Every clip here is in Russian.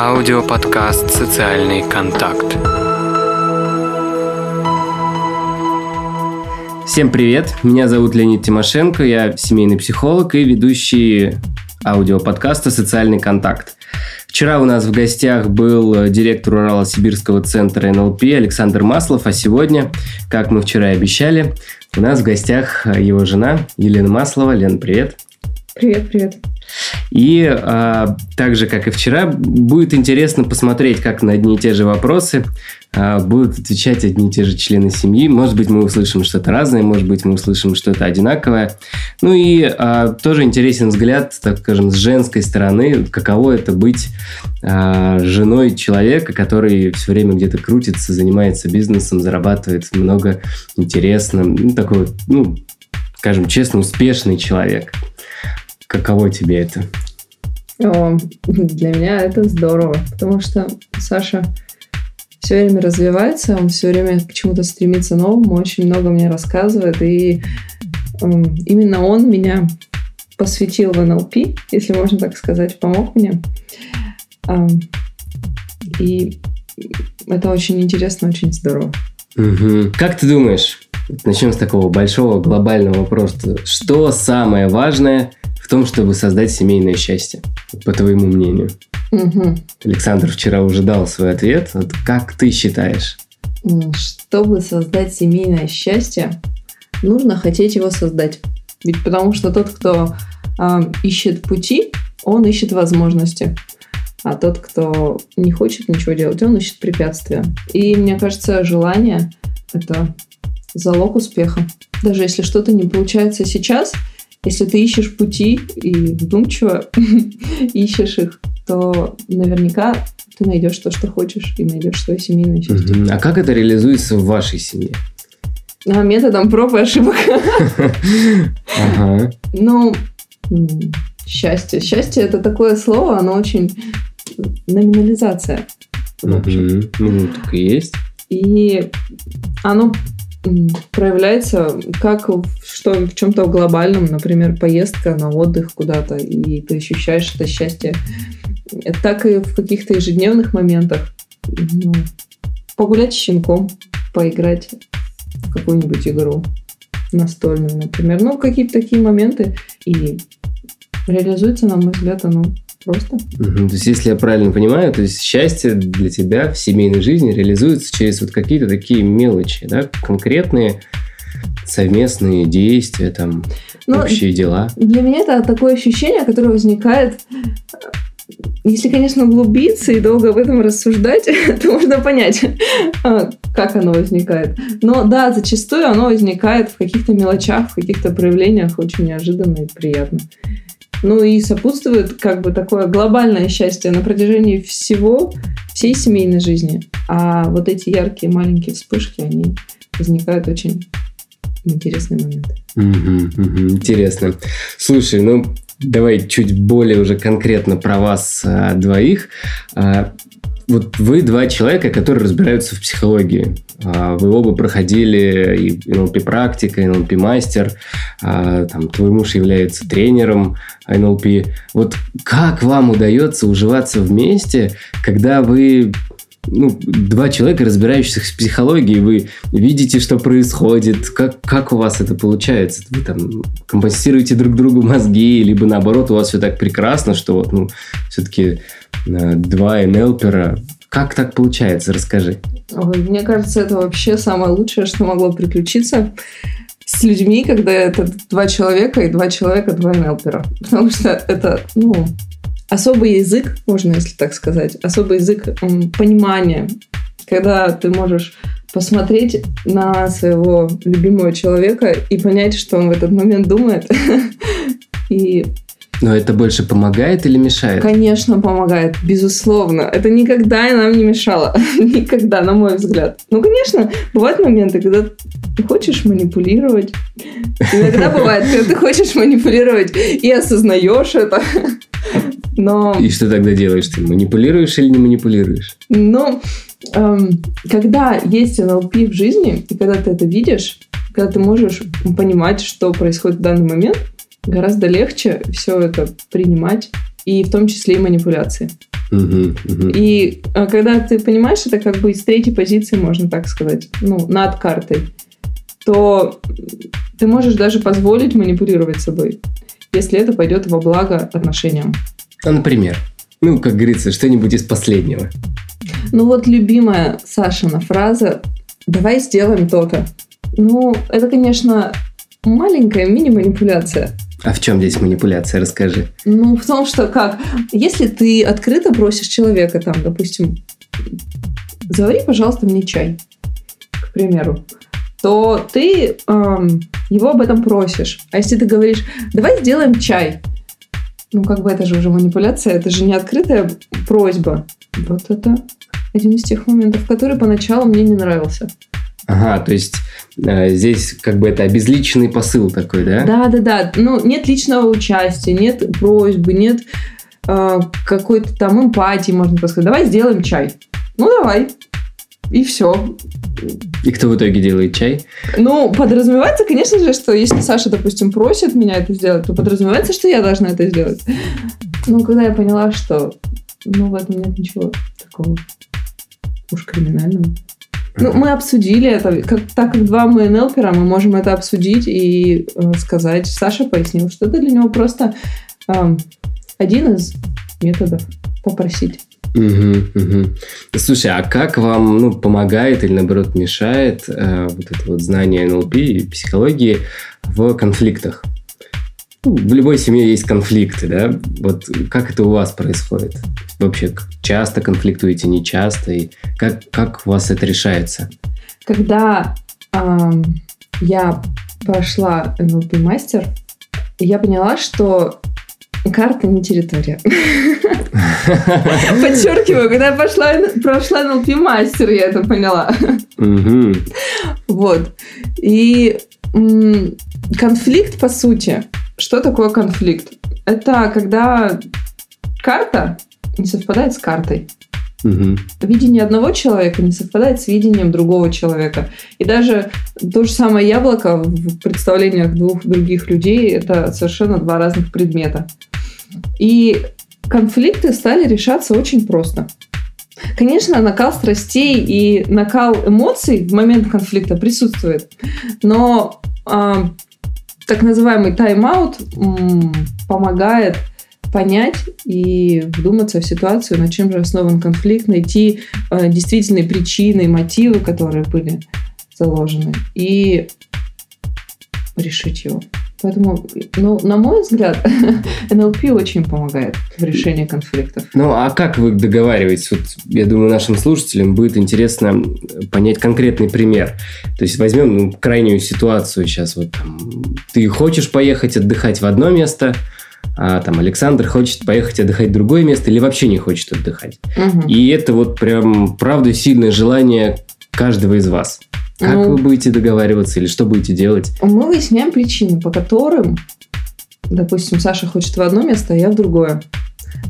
Аудиоподкаст «Социальный контакт». Всем привет, меня зовут Леонид Тимошенко, я семейный психолог и ведущий аудиоподкаста «Социальный контакт». Вчера у нас в гостях был директор Урало-Сибирского центра НЛП Александр Маслов, а сегодня, как мы вчера и обещали, у нас в гостях его жена Елена Маслова. Лен, привет. Привет, привет. И а, так же, как и вчера, будет интересно посмотреть, как на одни и те же вопросы а, будут отвечать одни и те же члены семьи. Может быть, мы услышим что-то разное, может быть, мы услышим что-то одинаковое. Ну и а, тоже интересен взгляд, так скажем, с женской стороны, каково это быть а, женой человека, который все время где-то крутится, занимается бизнесом, зарабатывает много интересно. Ну, такой, ну, скажем честно, успешный человек. Каково тебе это? О, для меня это здорово, потому что Саша все время развивается, он все время к чему-то стремится новому, очень много мне рассказывает, и именно он меня посвятил в НЛП, если можно так сказать, помог мне. И это очень интересно, очень здорово. Угу. Как ты думаешь, начнем с такого большого глобального вопроса, что самое важное в том, чтобы создать семейное счастье, по твоему мнению? Угу. Александр вчера уже дал свой ответ. Вот как ты считаешь? Чтобы создать семейное счастье, нужно хотеть его создать. Ведь потому что тот, кто э, ищет пути, он ищет возможности. А тот, кто не хочет ничего делать, он ищет препятствия. И мне кажется, желание – это залог успеха. Даже если что-то не получается сейчас – если ты ищешь пути и вдумчиво ищешь их, то наверняка ты найдешь то, что хочешь, и найдешь свое семейное счастье. А как это реализуется в вашей семье? А, методом проб и ошибок. Ага. Ну, счастье. Счастье это такое слово, оно очень номинализация. Ну, так и есть. И оно проявляется как что, в чем-то глобальном, например, поездка на отдых куда-то, и ты ощущаешь это счастье, так и в каких-то ежедневных моментах. Ну, погулять с щенком, поиграть в какую-нибудь игру настольную, например. Ну, какие-то такие моменты. И реализуется, на мой взгляд, оно просто. Угу. То есть, если я правильно понимаю, то есть счастье для тебя в семейной жизни реализуется через вот какие-то такие мелочи, да, конкретные совместные действия, там, Но ну, общие дела. Для меня это такое ощущение, которое возникает если, конечно, углубиться и долго об этом рассуждать, то можно понять, а, как оно возникает. Но да, зачастую оно возникает в каких-то мелочах, в каких-то проявлениях очень неожиданно и приятно. Ну и сопутствует как бы такое глобальное счастье на протяжении всего, всей семейной жизни. А вот эти яркие маленькие вспышки, они возникают очень. Угу, угу, интересно. Слушай, ну давай чуть более уже конкретно про вас а, двоих. А, вот вы два человека, которые разбираются в психологии. А, вы оба проходили и НЛП-практика, и НЛП-мастер. А, там, твой муж является тренером НЛП. Вот как вам удается уживаться вместе, когда вы ну, два человека, разбирающихся в психологии, вы видите, что происходит, как, как у вас это получается? Вы там компенсируете друг другу мозги, либо наоборот, у вас все так прекрасно, что вот, ну, все-таки э, два НЛПера. Как так получается? Расскажи. Ой, мне кажется, это вообще самое лучшее, что могло приключиться с людьми, когда это два человека и два человека, два НЛПера. Потому что это, ну, особый язык, можно если так сказать, особый язык понимания, когда ты можешь посмотреть на своего любимого человека и понять, что он в этот момент думает. И но это больше помогает или мешает? Конечно, помогает, безусловно. Это никогда нам не мешало. никогда, на мой взгляд. Ну, конечно, бывают моменты, когда ты хочешь манипулировать. Иногда бывает, когда ты хочешь манипулировать и осознаешь это. Но... И что тогда делаешь? Ты манипулируешь или не манипулируешь? Ну, эм, когда есть НЛП в жизни, и когда ты это видишь, когда ты можешь понимать, что происходит в данный момент, гораздо легче все это принимать, и в том числе и манипуляции. Мгм, мгм. И а, когда ты понимаешь, это как бы из третьей позиции, можно так сказать, ну, над картой, то ты можешь даже позволить манипулировать собой, если это пойдет во благо отношениям. А, например, ну, как говорится, что-нибудь из последнего. Ну вот любимая Сашина фраза «давай сделаем то-то». Ну, это, конечно, маленькая мини-манипуляция. А в чем здесь манипуляция? Расскажи. Ну, в том, что как, если ты открыто просишь человека, там, допустим, завари, пожалуйста, мне чай, к примеру, то ты эм, его об этом просишь. А если ты говоришь, давай сделаем чай, ну, как бы это же уже манипуляция, это же не открытая просьба. Вот это один из тех моментов, который поначалу мне не нравился. Ага, то есть э, здесь как бы это обезличенный посыл такой, да? Да, да, да. Ну, нет личного участия, нет просьбы, нет э, какой-то там эмпатии, можно так сказать. Давай сделаем чай. Ну, давай. И все. И кто в итоге делает чай? Ну, подразумевается, конечно же, что если Саша, допустим, просит меня это сделать, то подразумевается, что я должна это сделать. Ну, когда я поняла, что ну, в этом нет ничего такого уж криминального. Ну, мы обсудили это. Как, так как два мы НЛПера, мы можем это обсудить и э, сказать. Саша пояснил, что это для него просто эм, один из методов попросить. Мгм, мгм. Слушай, а как вам ну, помогает или наоборот мешает э, вот это вот знание НЛП и психологии в конфликтах? Ну, в любой семье есть конфликты, да? Вот как это у вас происходит? Вообще, часто конфликтуете, не часто? И как, как у вас это решается? Когда эм, я прошла НЛП-мастер, я поняла, что карта не территория. Подчеркиваю, когда я пошла, прошла НЛП-мастер, я это поняла. Вот. И конфликт, по сути, что такое конфликт? Это когда карта не совпадает с картой. Мгм. Видение одного человека не совпадает с видением другого человека. И даже то же самое яблоко в представлениях двух других людей это совершенно два разных предмета. И конфликты стали решаться очень просто. Конечно, накал страстей и накал эмоций в момент конфликта присутствует, но а, так называемый тайм-аут м, помогает понять и вдуматься в ситуацию, на чем же основан конфликт, найти э, действительные причины, мотивы, которые были заложены, и решить его. Поэтому, ну, на мой взгляд, НЛП очень помогает в решении конфликтов. Ну, а как вы договариваетесь? Вот, я думаю, нашим слушателям будет интересно понять конкретный пример. То есть возьмем ну, крайнюю ситуацию сейчас. Вот там, ты хочешь поехать отдыхать в одно место, а там Александр хочет поехать отдыхать в другое место или вообще не хочет отдыхать. Мгм. И это вот прям правда сильное желание каждого из вас. Как Ну. вы будете договариваться или что будете делать? Мы выясняем причины, по которым, допустим, Саша хочет в одно место, а я в другое.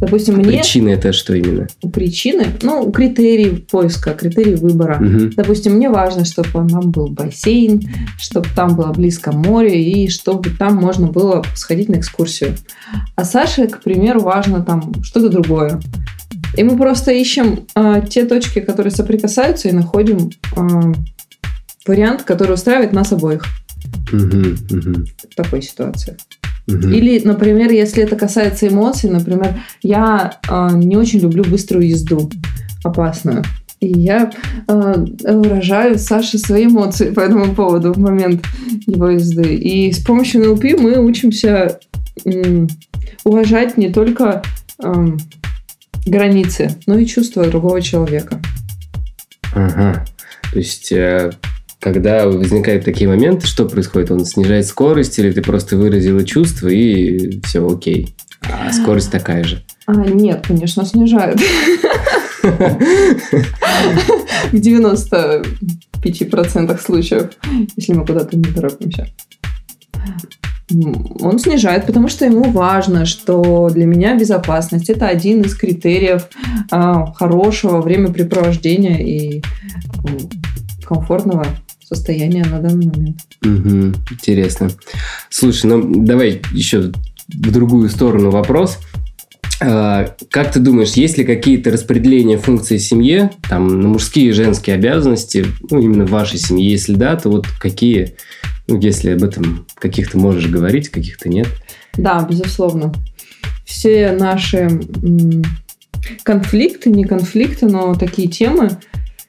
Допустим, мне Причины это что именно? причины, ну, критерии поиска, критерии выбора. Мгм. Допустим, мне важно, чтобы там был бассейн, чтобы там было близко море и чтобы там можно было сходить на экскурсию. А Саше, к примеру, важно там что-то другое. И мы просто ищем а, те точки, которые соприкасаются, и находим а, вариант, который устраивает нас обоих Мгм. Мгм. в такой ситуации. Мгм. Или, например, если это касается эмоций, например, я э, не очень люблю быструю езду, опасную. И я э, выражаю Саше свои эмоции по этому поводу в момент его езды. И с помощью НЛП мы учимся м, уважать не только эм, границы, но и чувства другого человека. Ага. То есть, э, когда возникают такие моменты, что происходит? Он снижает скорость или ты просто выразила чувство и все окей? А скорость такая же. А, нет, конечно, снижает. В 95% случаев, если мы куда-то не торопимся. Он снижает, потому что ему важно, что для меня безопасность это один из критериев а, хорошего времяпрепровождения и комфортного состояния на данный момент. Мгм. Интересно. Слушай, ну давай еще в другую сторону вопрос. А, как ты думаешь, есть ли какие-то распределения функций в семье, там, на мужские и женские обязанности, ну, именно в вашей семье? Если да, то вот какие, ну, если об этом каких-то можешь говорить, каких-то нет? Да, безусловно. Все наши конфликты, не конфликты, но такие темы,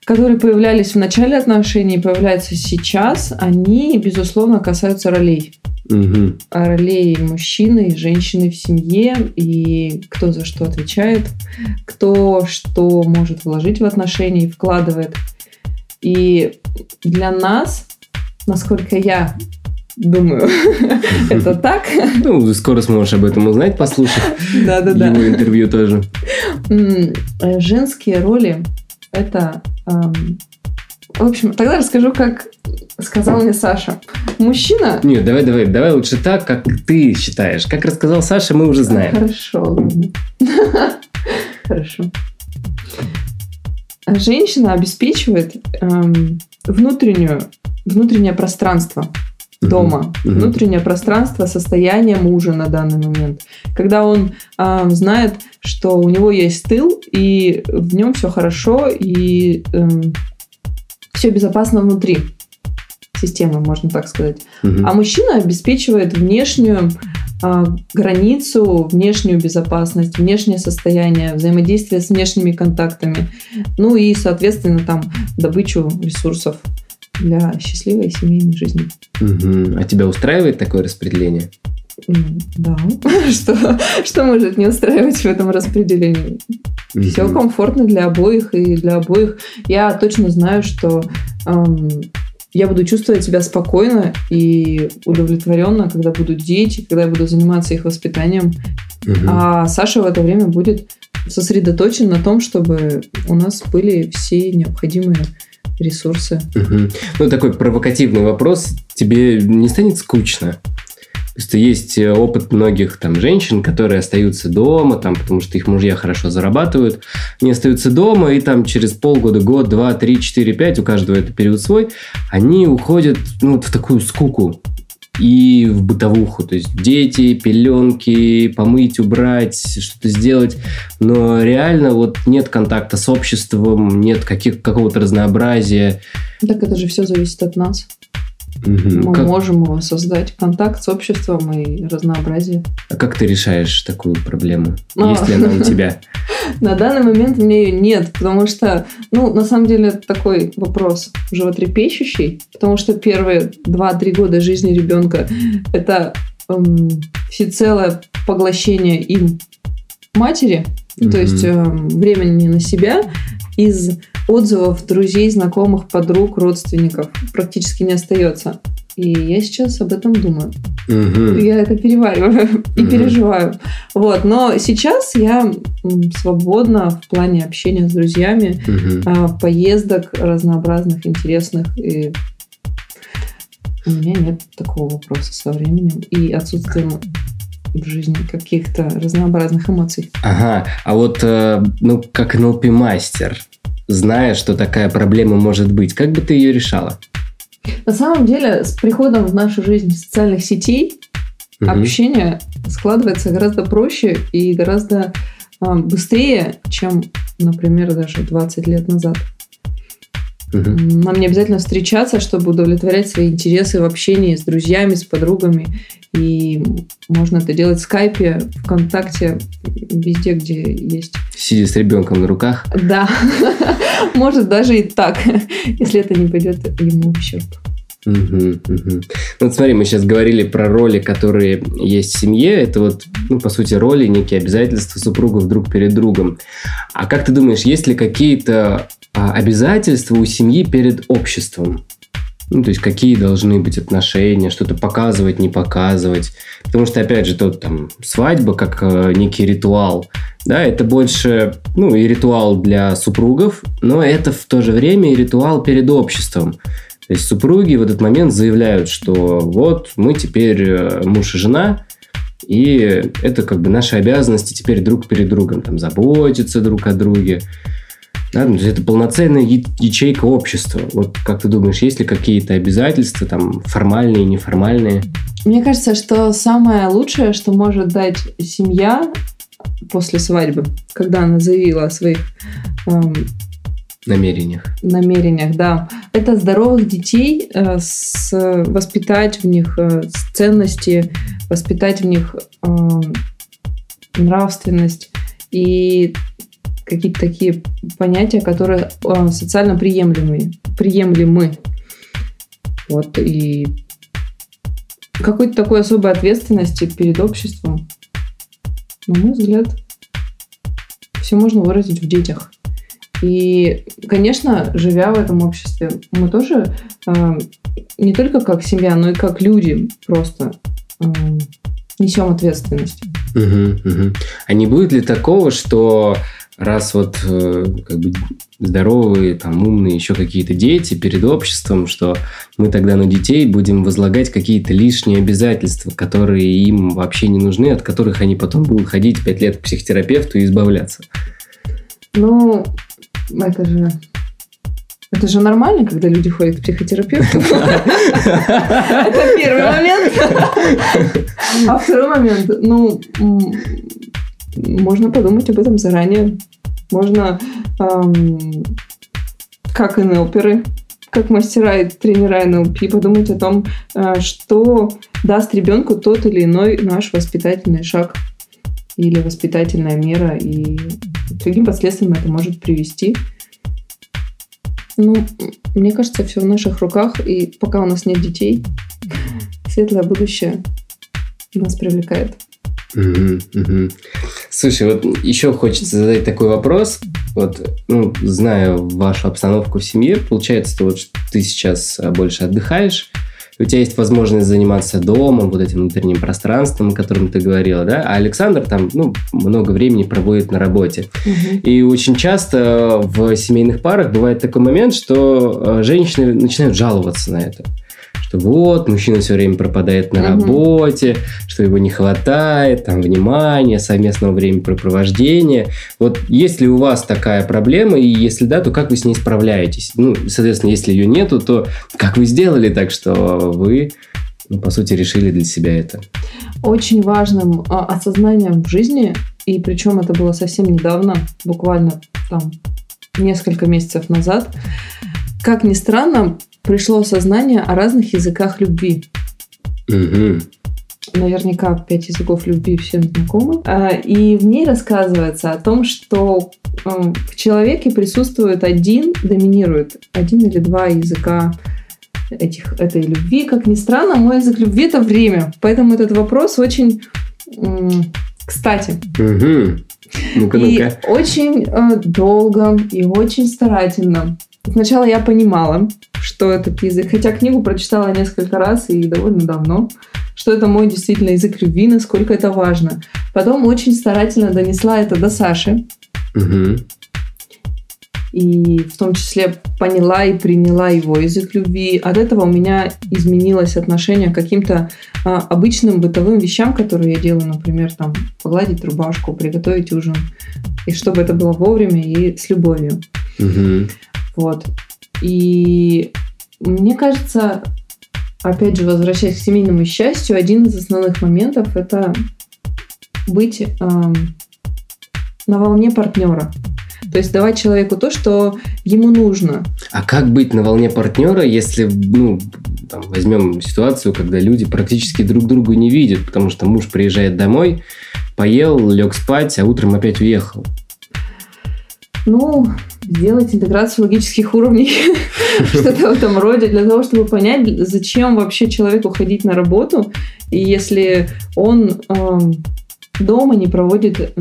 которые появлялись в начале отношений, появляются сейчас, они, безусловно, касаются ролей. Угу. Ролей мужчины и женщины в семье, и кто за что отвечает, кто что может вложить в отношения и вкладывает. И для нас, насколько я думаю, это так. Ну, скоро сможешь об этом узнать, послушав его интервью тоже. Женские роли это... Эм, в общем, тогда расскажу, как сказал мне Саша. Мужчина... Нет, давай, давай, давай лучше так, как ты считаешь. Как рассказал Саша, мы уже знаем. Хорошо. Хорошо. Женщина обеспечивает эм, внутреннюю, внутреннее пространство дома, uh-huh. внутреннее пространство, состояние мужа на данный момент. Когда он э, знает, что у него есть тыл, и в нем все хорошо, и э, эм, все безопасно внутри системы, можно так сказать. Uh-huh. А мужчина обеспечивает внешнюю э, границу, внешнюю безопасность, внешнее состояние, взаимодействие с внешними контактами, ну и, соответственно, там добычу ресурсов для счастливой семейной жизни. Угу. А тебя устраивает такое распределение? Да. Что, что может не устраивать в этом распределении? Угу. Все комфортно для обоих и для обоих. Я точно знаю, что эм, я буду чувствовать себя спокойно и удовлетворенно, когда будут дети, когда я буду заниматься их воспитанием. Угу. А Саша в это время будет сосредоточен на том, чтобы у нас были все необходимые ресурсы. Угу. Ну, такой провокативный вопрос. Тебе не станет скучно? Просто есть э, опыт многих там женщин, которые остаются дома, там, потому что их мужья хорошо зарабатывают. Они остаются дома, и там через полгода, год, два, три, четыре, пять, у каждого это период свой, они уходят ну, в такую скуку и в бытовуху. То есть дети, пеленки, помыть, убрать, что-то сделать. Но реально вот нет контакта с обществом, нет каких, какого-то разнообразия. Так это же все зависит от нас. Угу. Мы как... можем его создать. Контакт с обществом и разнообразие. А как ты решаешь такую проблему? А. Есть ли она у тебя? На данный момент у меня ее нет, потому что, ну, на самом деле, это такой вопрос животрепещущий, потому что первые 2-3 года жизни ребенка это эм, всецелое поглощение им матери, то есть эм, времени на себя из отзывов друзей, знакомых, подруг, родственников практически не остается. И я сейчас об этом думаю. Угу. Я это перевариваю и угу. переживаю. Вот. Но сейчас я свободна в плане общения с друзьями, угу. поездок разнообразных, интересных. И у меня нет такого вопроса со временем и отсутствием в жизни каких-то разнообразных эмоций. Ага, а вот, э, ну, как НЛП-мастер, зная, что такая проблема может быть, как бы ты ее решала? На самом деле, с приходом в нашу жизнь социальных сетей угу. общение складывается гораздо проще и гораздо э, быстрее, чем, например, даже 20 лет назад. Угу. Нам не обязательно встречаться, чтобы удовлетворять свои интересы в общении с друзьями, с подругами. И можно это делать в скайпе, ВКонтакте, везде, где есть. Сидя с ребенком на руках? Да. Может даже и так, если это не пойдет ему в ущерб. Угу, угу. Вот смотри, мы сейчас говорили про роли, которые есть в семье. Это вот, ну, по сути, роли, некие обязательства супругов друг перед другом. А как ты думаешь, есть ли какие-то а, обязательства у семьи перед обществом? Ну, то есть, какие должны быть отношения, что-то показывать, не показывать. Потому что, опять же, тот там свадьба как э, некий ритуал, да, это больше, ну, и ритуал для супругов, но это в то же время и ритуал перед обществом. То есть, супруги в этот момент заявляют, что вот мы теперь э, муж и жена, и это как бы наши обязанности теперь друг перед другом, там, заботиться друг о друге. Да, ну, это полноценная ячейка общества. Вот как ты думаешь, есть ли какие-то обязательства, там, формальные, неформальные? Мне кажется, что самое лучшее, что может дать семья, после свадьбы, когда она заявила о своих эм, намерениях. намерениях, да. Это здоровых детей, э, с, воспитать в них э, ценности, воспитать в них э, нравственность и какие-то такие понятия, которые э, социально приемлемые, приемлемы. Вот, и какой-то такой особой ответственности перед обществом, на мой взгляд, все можно выразить в детях. И, конечно, живя в этом обществе, мы тоже э, не только как семья, но и как люди просто э, несем ответственность. Угу, угу. А не будет ли такого, что раз вот э, как бы здоровые, там, умные еще какие-то дети перед обществом, что мы тогда на детей будем возлагать какие-то лишние обязательства, которые им вообще не нужны, от которых они потом будут ходить пять лет к психотерапевту и избавляться. Ну, это же... Это же нормально, когда люди ходят к психотерапевту. Это первый момент. А второй момент, ну, можно подумать об этом заранее. Можно, как НЛперы, как мастера и тренера НЛП, подумать о том, э, что даст ребенку тот или иной наш воспитательный шаг или воспитательная мера, и к каким последствиям это может привести. Ну, мне кажется, все в наших руках, и пока у нас нет детей, светлое будущее нас привлекает. Слушай, вот еще хочется задать такой вопрос. Вот, ну, знаю вашу обстановку в семье, получается, что вот ты сейчас больше отдыхаешь, у тебя есть возможность заниматься домом, вот этим внутренним пространством, о котором ты говорила, да, а Александр там, ну, много времени проводит на работе. Угу. И очень часто в семейных парах бывает такой момент, что э, женщины начинают жаловаться на это что вот, мужчина все время пропадает на угу. работе, что его не хватает, там, внимания, совместного времяпрепровождения. Вот есть ли у вас такая проблема, и если да, то как вы с ней справляетесь? Ну, соответственно, если ее нету, то как вы сделали так, что вы, ну, по сути, решили для себя это? Очень важным а, осознанием в жизни, и причем это было совсем недавно, буквально там несколько месяцев назад, как ни странно, пришло осознание о разных языках любви. Угу. Наверняка пять языков любви всем знакомы. А, и в ней рассказывается о том, что эм, в человеке присутствует один, доминирует один или два языка этих, этой любви. Как ни странно, мой язык любви – это время. Поэтому этот вопрос очень кстати. Угу. Ну-ка, ну-ка. И очень э, долго и очень старательно Сначала я понимала, что этот язык, хотя книгу прочитала несколько раз и довольно давно, что это мой действительно язык любви, насколько это важно. Потом очень старательно донесла это до Саши. Угу. И в том числе поняла и приняла его язык любви. От этого у меня изменилось отношение к каким-то а, обычным бытовым вещам, которые я делаю, например, там погладить рубашку, приготовить ужин. И чтобы это было вовремя и с любовью. Угу. Вот. И мне кажется, опять же, возвращаясь к семейному счастью, один из основных моментов это быть эм, на волне партнера. То есть давать человеку то, что ему нужно. А как быть на волне партнера, если, ну, там, возьмем ситуацию, когда люди практически друг друга не видят, потому что муж приезжает домой, поел, лег спать, а утром опять уехал? Ну, сделать интеграцию логических уровней, что-то в этом роде, для того, чтобы понять, зачем вообще человеку ходить на работу, и если он э, дома не проводит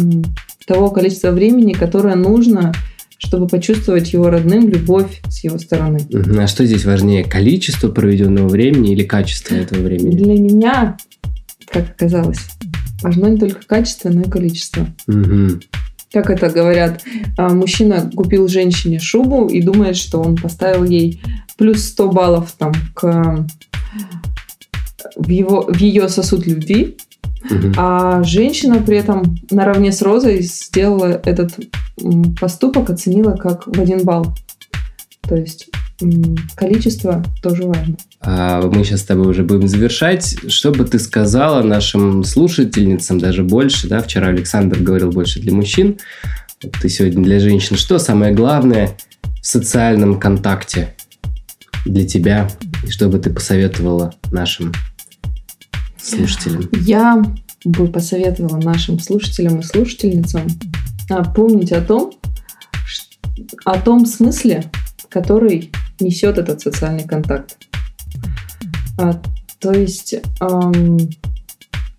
того количества времени, которое нужно, чтобы почувствовать его родным любовь с его стороны. А что здесь важнее, количество проведенного времени или качество этого времени? Для меня, как оказалось, важно не только качество, но и количество. Угу как это говорят, а, мужчина купил женщине шубу и думает, что он поставил ей плюс 100 баллов там к в, его, в ее сосуд любви, угу. а женщина при этом наравне с Розой сделала этот поступок, оценила как в один балл. То есть количество тоже важно. А мы сейчас с тобой уже будем завершать. Что бы ты сказала нашим слушательницам, даже больше, да, вчера Александр говорил больше для мужчин, ты сегодня для женщин. Что самое главное в социальном контакте для тебя? И что бы ты посоветовала нашим слушателям? Я бы посоветовала нашим слушателям и слушательницам помнить о том, о том смысле, который несет этот социальный контакт. А, то есть эм,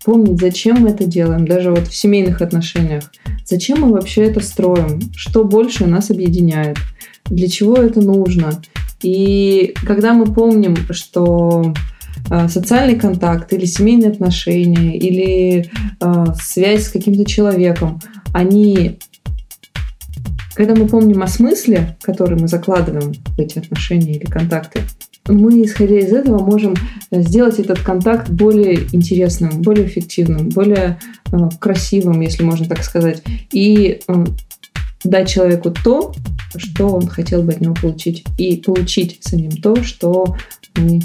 помнить, зачем мы это делаем, даже вот в семейных отношениях. Зачем мы вообще это строим? Что больше нас объединяет? Для чего это нужно? И когда мы помним, что э, социальный контакт или семейные отношения или э, связь с каким-то человеком, они когда мы помним о смысле, который мы закладываем в эти отношения или контакты, мы, исходя из этого, можем э, сделать этот контакт более интересным, более эффективным, более э, красивым, если можно так сказать, и э, дать человеку то, что он хотел бы от него получить, и получить самим то, что мы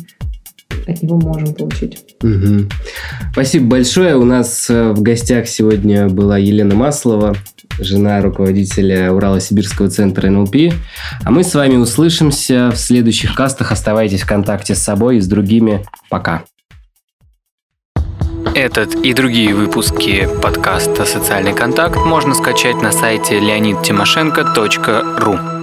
от него можем получить. Угу. Спасибо большое. У нас э, в гостях сегодня была Елена Маслова, жена руководителя Урало-Сибирского центра НЛП. А мы с вами услышимся в следующих кастах. Оставайтесь в контакте с собой и с другими. Пока. Этот и другие выпуски подкаста «Социальный контакт» можно скачать на сайте leonidtимошенко.ру.